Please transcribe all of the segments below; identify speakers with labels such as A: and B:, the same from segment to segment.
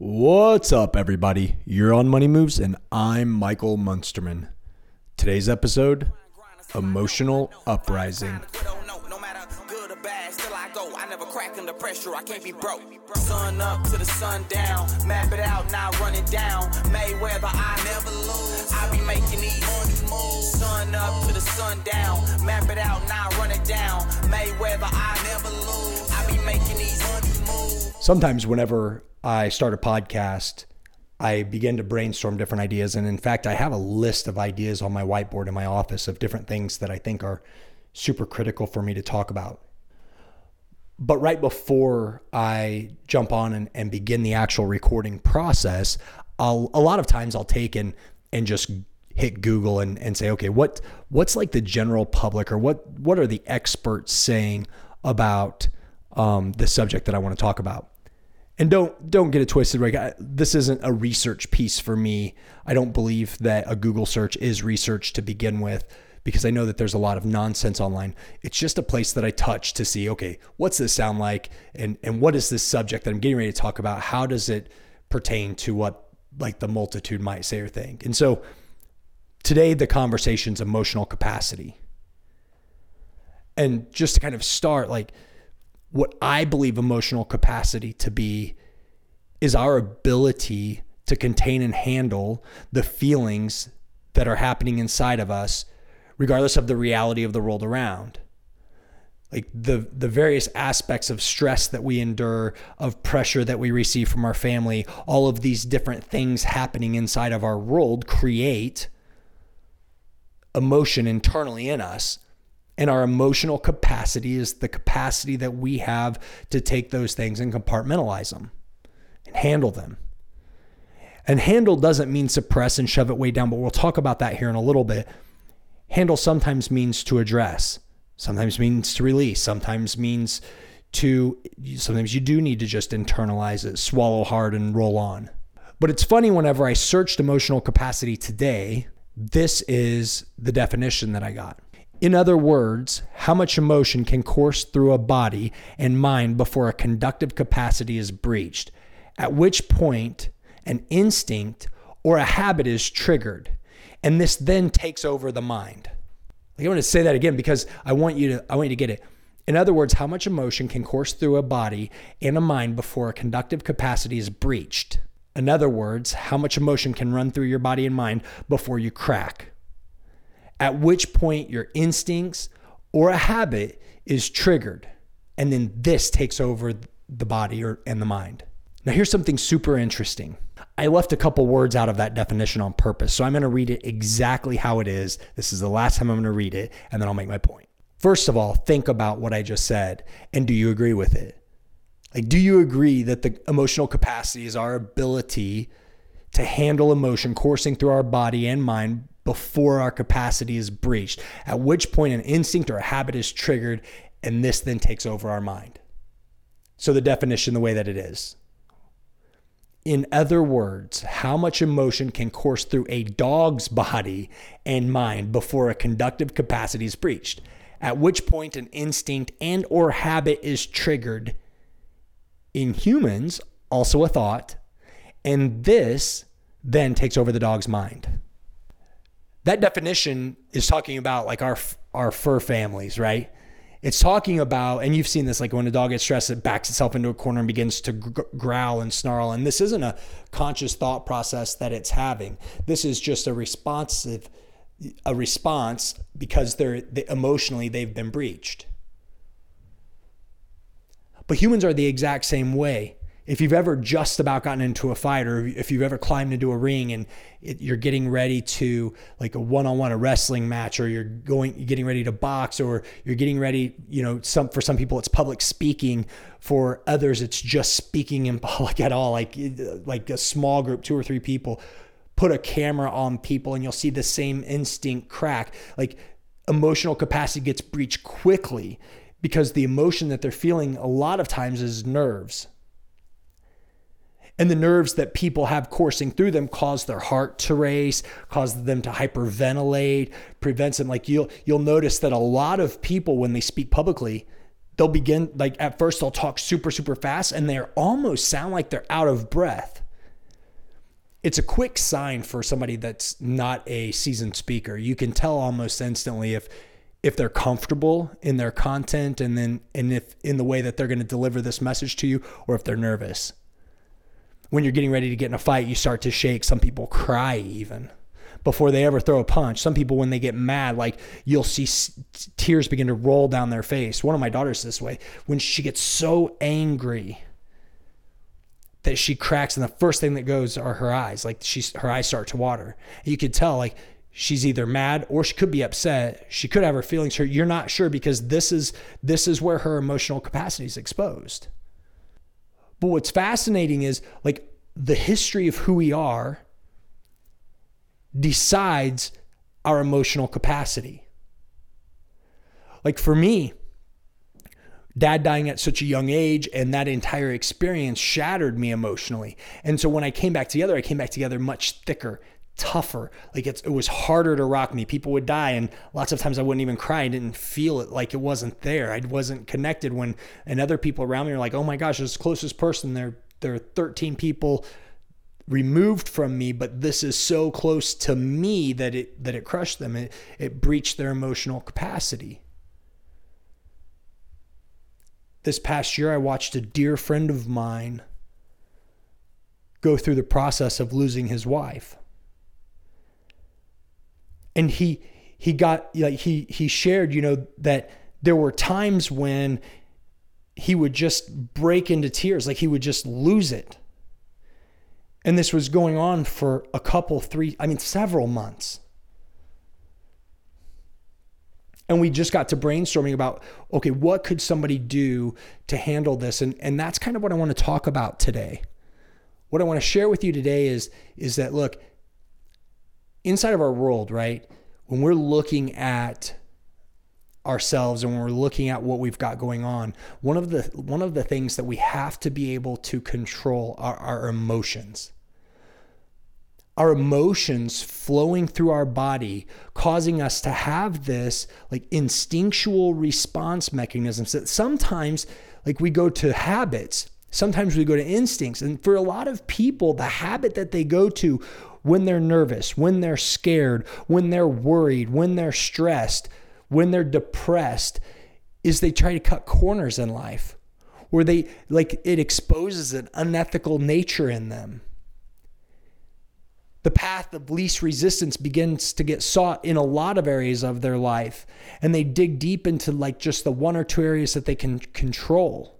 A: What's up, everybody? You're on Money Moves, and I'm Michael Munsterman. Today's episode Emotional Uprising.
B: Crack under pressure. I can't be broke. Sun up to the sun down. Map it out, now run it down. Mayweather, I never lose. I be making these money moves. Sun up to the sun down. Map it out, now run it down. Mayweather, I never lose. I be making these money moves.
A: Sometimes, whenever I start a podcast, I begin to brainstorm different ideas. And in fact, I have a list of ideas on my whiteboard in my office of different things that I think are super critical for me to talk about. But right before I jump on and, and begin the actual recording process, I'll a lot of times I'll take and and just hit Google and, and say, okay, what what's like the general public or what what are the experts saying about um, the subject that I want to talk about? And don't don't get it twisted. I, this isn't a research piece for me. I don't believe that a Google search is research to begin with because I know that there's a lot of nonsense online. It's just a place that I touch to see, okay, what's this sound like, and and what is this subject that I'm getting ready to talk about? How does it pertain to what like the multitude might say or think? And so today the conversation's emotional capacity. And just to kind of start, like what I believe emotional capacity to be is our ability to contain and handle the feelings that are happening inside of us regardless of the reality of the world around. Like the the various aspects of stress that we endure of pressure that we receive from our family all of these different things happening inside of our world create emotion internally in us and our emotional capacity is the capacity that we have to take those things and compartmentalize them and handle them. And handle doesn't mean suppress and shove it way down but we'll talk about that here in a little bit handle sometimes means to address, sometimes means to release, sometimes means to, sometimes you do need to just internalize it, swallow hard, and roll on. But it's funny whenever I searched emotional capacity today, this is the definition that I got. In other words, how much emotion can course through a body and mind before a conductive capacity is breached, at which point an instinct or a habit is triggered and this then takes over the mind. I want to say that again because I want you to I want you to get it. In other words, how much emotion can course through a body and a mind before a conductive capacity is breached? In other words, how much emotion can run through your body and mind before you crack? At which point your instincts or a habit is triggered, and then this takes over the body or and the mind. Now here's something super interesting. I left a couple words out of that definition on purpose. So I'm going to read it exactly how it is. This is the last time I'm going to read it, and then I'll make my point. First of all, think about what I just said, and do you agree with it? Like, do you agree that the emotional capacity is our ability to handle emotion coursing through our body and mind before our capacity is breached, at which point an instinct or a habit is triggered, and this then takes over our mind? So, the definition, the way that it is in other words, how much emotion can course through a dog's body and mind before a conductive capacity is breached, at which point an instinct and or habit is triggered in humans, also a thought, and this then takes over the dog's mind. That definition is talking about like our our fur families, right? It's talking about, and you've seen this, like when a dog gets stressed, it backs itself into a corner and begins to growl and snarl. And this isn't a conscious thought process that it's having. This is just a responsive, a response because they're they, emotionally they've been breached. But humans are the exact same way if you've ever just about gotten into a fight or if you've ever climbed into a ring and it, you're getting ready to like a one-on-one a wrestling match or you're going you're getting ready to box or you're getting ready you know some for some people it's public speaking. For others it's just speaking in public at all. Like like a small group two or three people put a camera on people and you'll see the same instinct crack. Like emotional capacity gets breached quickly because the emotion that they're feeling a lot of times is nerves and the nerves that people have coursing through them cause their heart to race, cause them to hyperventilate, prevents them. Like you'll you'll notice that a lot of people when they speak publicly, they'll begin like at first they'll talk super super fast and they almost sound like they're out of breath. it's a quick sign for somebody that's not a seasoned speaker. You can tell almost instantly if if they're comfortable in their content and then and if in the way that they're going to deliver this message to you or if they're nervous. When you're getting ready to get in a fight, you start to shake. Some people cry even before they ever throw a punch. Some people, when they get mad, like you'll see tears begin to roll down their face. One of my daughters this way. When she gets so angry that she cracks, and the first thing that goes are her eyes. Like she's her eyes start to water. You could tell like she's either mad or she could be upset. She could have her feelings hurt. You're not sure because this is this is where her emotional capacity is exposed. But what's fascinating is like the history of who we are decides our emotional capacity. Like for me, dad dying at such a young age and that entire experience shattered me emotionally. And so when I came back together, I came back together much thicker, tougher. Like it was harder to rock me. People would die, and lots of times I wouldn't even cry. I didn't feel it like it wasn't there. I wasn't connected when, and other people around me are like, "Oh my gosh, this closest person. They're they're 13 people removed from me, but this is so close to me that it that it crushed them. It it breached their emotional capacity." This past year, I watched a dear friend of mine go through the process of losing his wife and he he got like he he shared you know that there were times when he would just break into tears like he would just lose it. And this was going on for a couple three i mean several months. And we just got to brainstorming about okay what could somebody do to handle this? And and that's kind of what i want to talk about today. What i want to share with you today is is that look inside of our world, right? When we're looking at ourselves and when we're looking at what we've got going on, one of the one of the things that we have to be able to control are our emotions. Our emotions flowing through our body, causing us to have this like instinctual response mechanisms that sometimes like we go to habits Sometimes we go to instincts. And for a lot of people, the habit that they go to when they're nervous, when they're scared, when they're worried, when they're stressed, when they're depressed, is they try to cut corners in life where they like it exposes an unethical nature in them. The path of least resistance begins to get sought in a lot of areas of their life, and they dig deep into like just the one or two areas that they can control.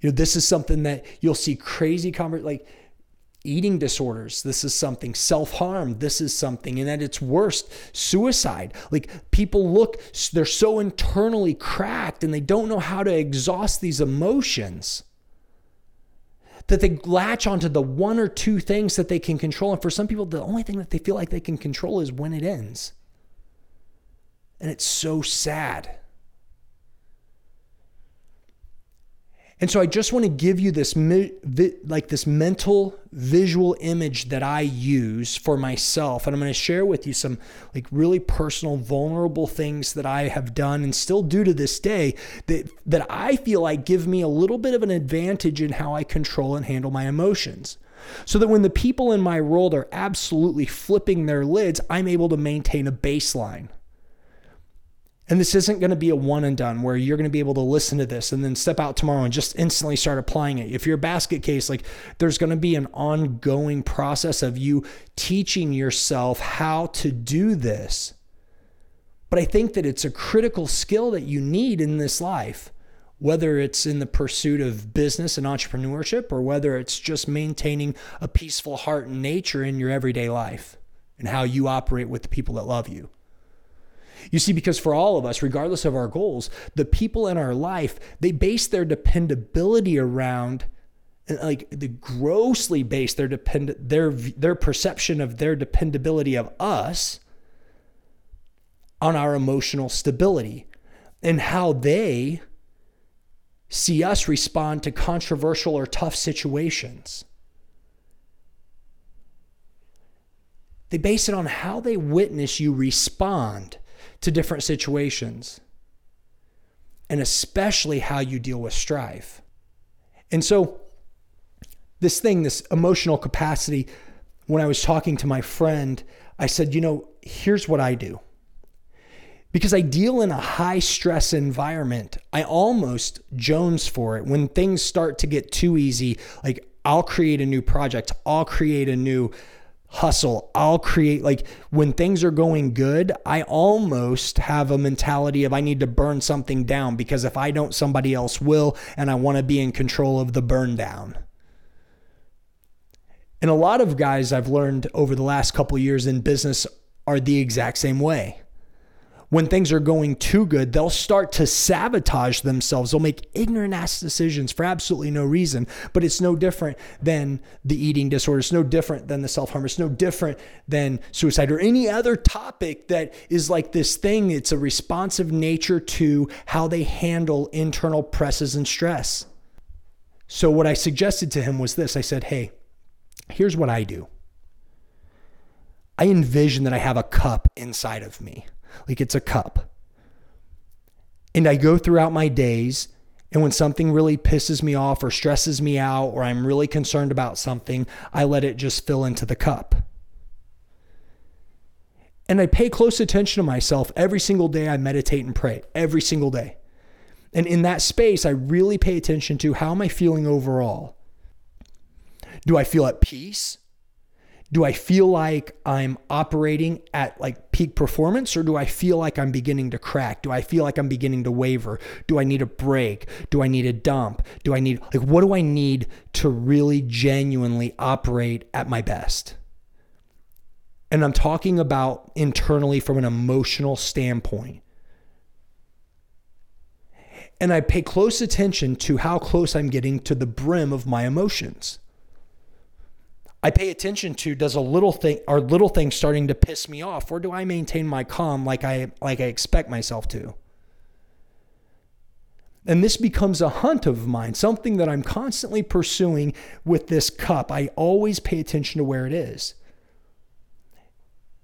A: You know, this is something that you'll see crazy convert like eating disorders. This is something self harm. This is something, and at its worst, suicide. Like people look, they're so internally cracked and they don't know how to exhaust these emotions that they latch onto the one or two things that they can control. And for some people, the only thing that they feel like they can control is when it ends. And it's so sad. And so I just want to give you this like this mental visual image that I use for myself and I'm going to share with you some like really personal vulnerable things that I have done and still do to this day that that I feel like give me a little bit of an advantage in how I control and handle my emotions. So that when the people in my world are absolutely flipping their lids, I'm able to maintain a baseline. And this isn't going to be a one and done where you're going to be able to listen to this and then step out tomorrow and just instantly start applying it. If you're a basket case, like there's going to be an ongoing process of you teaching yourself how to do this. But I think that it's a critical skill that you need in this life, whether it's in the pursuit of business and entrepreneurship or whether it's just maintaining a peaceful heart and nature in your everyday life and how you operate with the people that love you. You see, because for all of us, regardless of our goals, the people in our life, they base their dependability around like the grossly base their depend their their perception of their dependability of us on our emotional stability and how they see us respond to controversial or tough situations. They base it on how they witness you respond to different situations, and especially how you deal with strife. And so, this thing, this emotional capacity, when I was talking to my friend, I said, you know, here's what I do. Because I deal in a high stress environment, I almost jones for it. When things start to get too easy, like I'll create a new project, I'll create a new hustle. I'll create, like, when things are going good, I almost have a mentality of I need to burn something down because if I don't, somebody else will. And I want to be in control of the burn down. And a lot of guys I've learned over the last couple years in business are the exact same way when things are going too good, they'll start to sabotage themselves. They'll make ignorant ass decisions for absolutely no reason. But it's no different than the eating disorder. It's no different than the self harm. It's no different than suicide or any other topic that is like this thing. It's a responsive nature to how they handle internal presses and stress. So, what I suggested to him was this I said, hey, here's what I do. I envision that I have a cup inside of me like it's a cup. And I go throughout my days, and when something really pisses me off or stresses me out, or I'm really concerned about something, I let it just fill into the cup. And I pay close attention to myself every single day. I meditate and pray every single day. And in that space, I really pay attention to how am I feeling overall? Do I feel at peace? Do I feel like I'm operating at like peak performance or do I feel like I'm beginning to crack? Do I feel like I'm beginning to waver? Do I need a break? Do I need a dump? Do I need like what do I need to really genuinely operate at my best? And I'm talking about internally from an emotional standpoint. And I pay close attention to how close I'm getting to the brim of my emotions. I pay attention to does a little thing are little things starting to piss me off or do I maintain my calm like I like I expect myself to? And this becomes a hunt of mine, something that I'm constantly pursuing with this cup. I always pay attention to where it is.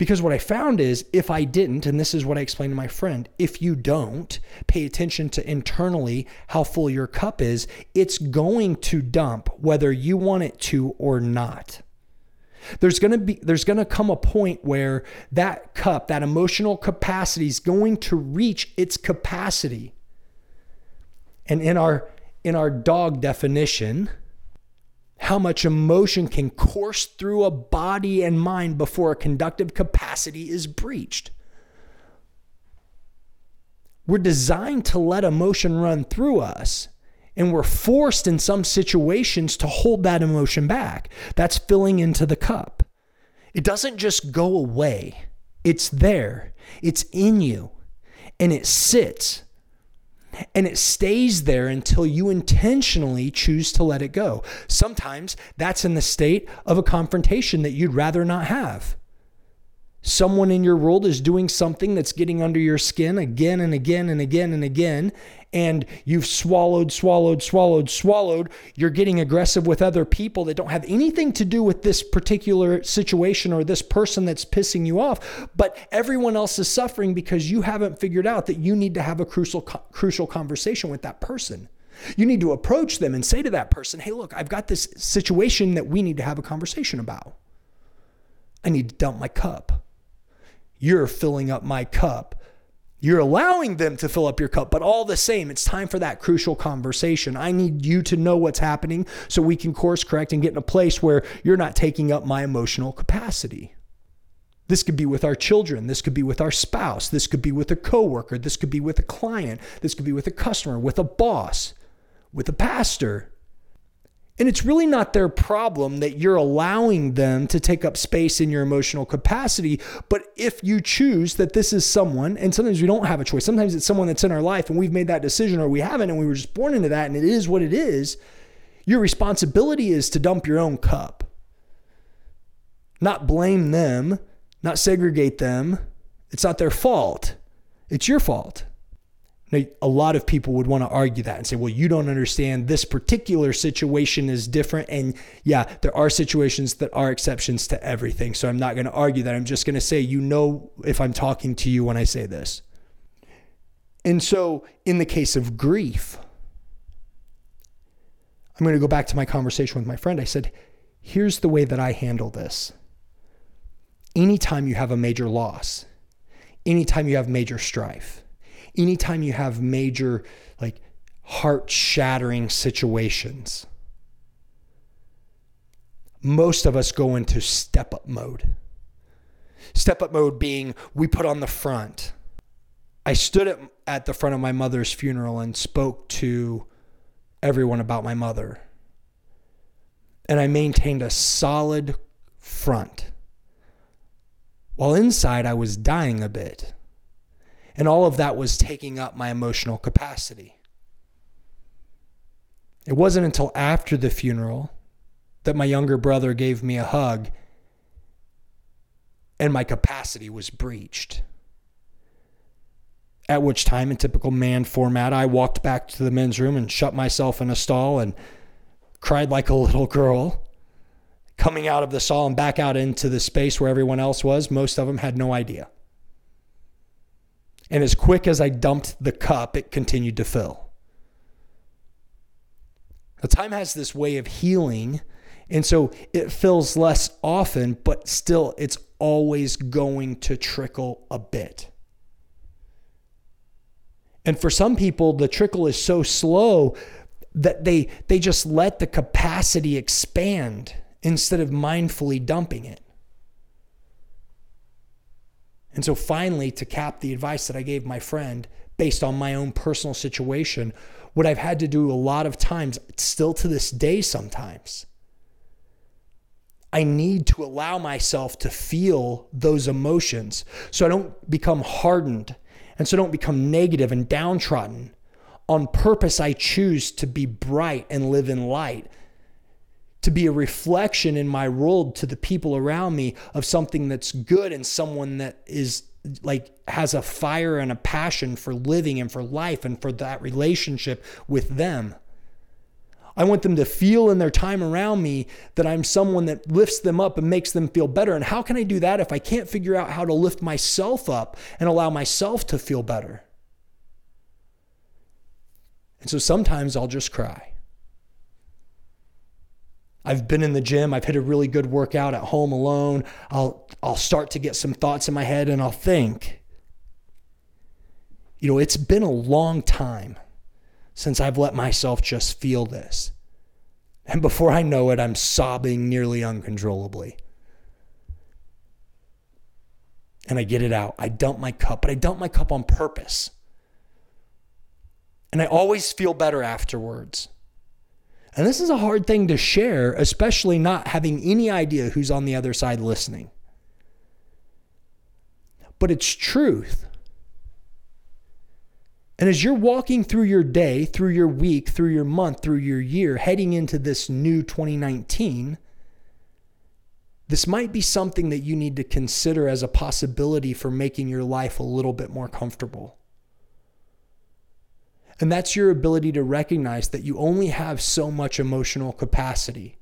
A: Because what I found is if I didn't, and this is what I explained to my friend, if you don't pay attention to internally how full your cup is, it's going to dump whether you want it to or not. There's going to be there's going to come a point where that cup, that emotional capacity is going to reach its capacity. And in our in our dog definition, how much emotion can course through a body and mind before a conductive capacity is breached. We're designed to let emotion run through us and we're forced in some situations to hold that emotion back. That's filling into the cup. It doesn't just go away, it's there, it's in you, and it sits. And it stays there until you intentionally choose to let it go. Sometimes that's in the state of a confrontation that you'd rather not have. Someone in your world is doing something that's getting under your skin again and again and again and again, and you've swallowed, swallowed, swallowed, swallowed. You're getting aggressive with other people that don't have anything to do with this particular situation or this person that's pissing you off, but everyone else is suffering because you haven't figured out that you need to have a crucial, crucial conversation with that person. You need to approach them and say to that person, hey, look, I've got this situation that we need to have a conversation about. I need to dump my cup. You're filling up my cup. You're allowing them to fill up your cup, but all the same, it's time for that crucial conversation. I need you to know what's happening so we can course correct and get in a place where you're not taking up my emotional capacity. This could be with our children. This could be with our spouse. This could be with a coworker. This could be with a client. This could be with a customer, with a boss, with a pastor. And it's really not their problem that you're allowing them to take up space in your emotional capacity. But if you choose that this is someone, and sometimes we don't have a choice, sometimes it's someone that's in our life and we've made that decision or we haven't and we were just born into that and it is what it is, your responsibility is to dump your own cup. Not blame them, not segregate them. It's not their fault, it's your fault. Now, a lot of people would want to argue that and say, well, you don't understand. This particular situation is different. And yeah, there are situations that are exceptions to everything. So I'm not going to argue that. I'm just going to say, you know, if I'm talking to you when I say this. And so, in the case of grief, I'm going to go back to my conversation with my friend. I said, here's the way that I handle this. Anytime you have a major loss, anytime you have major strife, anytime you have major, like, heart shattering situations, most of us go into step up mode. Step up mode being we put on the front. I stood at, at the front of my mother's funeral and spoke to everyone about my mother. And I maintained a solid front. While inside, I was dying a bit. And all of that was taking up my emotional capacity. It wasn't until after the funeral that my younger brother gave me a hug and my capacity was breached. At which time, in typical man format, I walked back to the men's room and shut myself in a stall and cried like a little girl. Coming out of the stall and back out into the space where everyone else was, most of them had no idea. And as quick as I dumped the cup, it continued to fill. The time has this way of healing and so it fills less often, but still it's always going to trickle a bit. And for some people, the trickle is so slow that they they just let the capacity expand instead of mindfully dumping it. And so finally, to cap the advice that I gave my friend based on my own personal situation, what I've had to do a lot of times, still to this day sometimes, I need to allow myself to feel those emotions so I don't become hardened and so I don't become negative and downtrodden. On purpose, I choose to be bright and live in light, to be a reflection in my world to the people around me of something that's good and someone that is like has a fire and a passion for living and for life and for that relationship with them. I want them to feel in their time around me that I'm someone that lifts them up and makes them feel better. And how can I do that if I can't figure out how to lift myself up and allow myself to feel better? And so sometimes I'll just cry. I've been in the gym, I've hit a really good workout at home alone. I'll I'll start to get some thoughts in my head and I'll think, you know, it's been a long time since I've let myself just feel this. And before I know it, I'm sobbing nearly uncontrollably. And I get it out. I dump my cup, but I dump my cup on purpose. And I always feel better afterwards. And this is a hard thing to share, especially not having any idea who's on the other side listening. But it's truth. And as you're walking through your day, through your week, through your month, through your year, heading into this new 2019, this might be something that you need to consider as a possibility for making your life a little bit more comfortable. And that's your ability to recognize that you only have so much emotional capacity.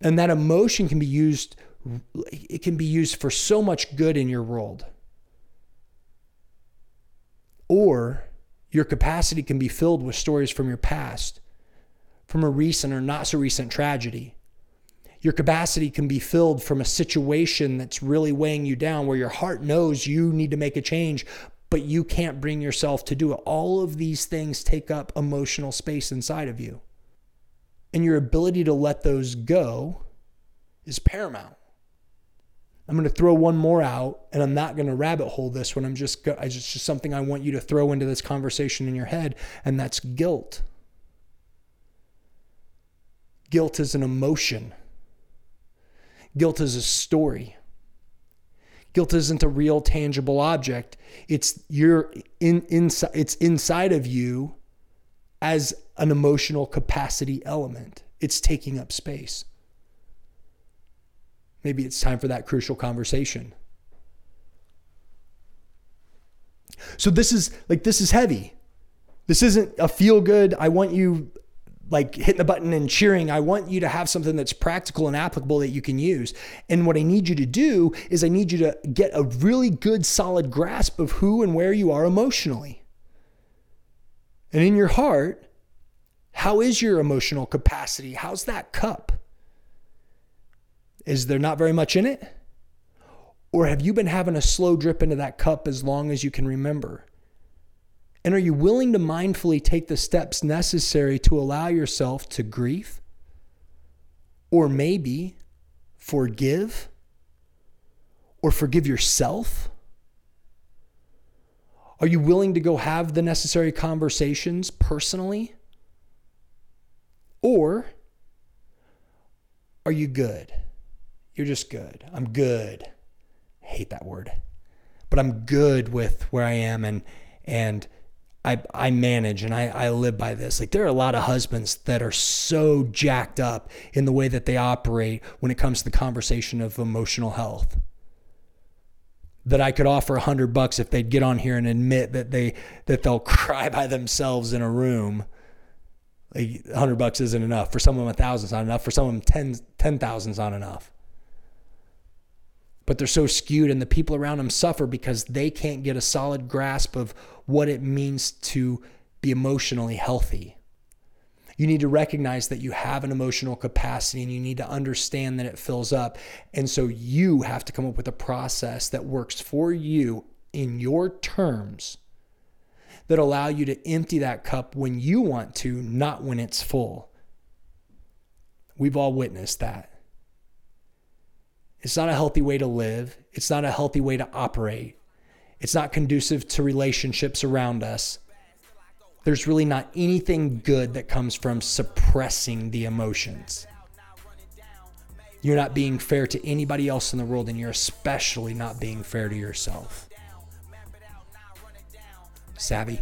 A: And that emotion can be used it can be used for so much good in your world or your capacity can be filled with stories from your past, from a recent or not so recent tragedy. Your capacity can be filled from a situation that's really weighing you down where your heart knows you need to make a change, but you can't bring yourself to do it. All of these things take up emotional space inside of you. And your ability to let those go is paramount. I'm going to throw one more out and I'm not going to rabbit hole this one. I'm just, go, it's just something I want you to throw into this conversation in your head, and that's guilt. Guilt is an emotion, guilt is a story. Guilt isn't a real tangible object. It's your in, inside it's inside of you as an emotional capacity element. It's taking up space maybe it's time for that crucial conversation. So this is like this is heavy. This isn't a feel good. I want you like hitting the button and cheering. I want you to have something that's practical and applicable that you can use. And what I need you to do is I need you to get a really good solid grasp of who and where you are emotionally. And in your heart, How is your emotional capacity? How's that cup? Is there not very much in it? Or have you been having a slow drip into that cup as long as you can remember? And are you willing to mindfully take the steps necessary to allow yourself to grieve? Or maybe forgive? Or forgive yourself? Are you willing to go have the necessary conversations personally? Or are you good? You're just good. I'm good. I hate that word. But I'm good with where I am and and I I manage and I, I live by this. Like there are a lot of husbands that are so jacked up in the way that they operate when it comes to the conversation of emotional health that I could offer a hundred bucks if they'd get on here and admit that they that they'll cry by themselves in a room. Like a hundred bucks isn't enough. For some of them, a thousand's not enough. For some of them, ten ten thousand's not enough. But they're so skewed, and the people around them suffer because they can't get a solid grasp of what it means to be emotionally healthy. You need to recognize that you have an emotional capacity and you need to understand that it fills up. And so you have to come up with a process that works for you in your terms that allow you to empty that cup when you want to, not when it's full. We've all witnessed that. It's not a healthy way to live. It's not a healthy way to operate. It's not conducive to relationships around us there's really not anything good that comes from suppressing the emotions. You're not being fair to anybody else in the world, and you're especially not being fair to yourself. Savvy?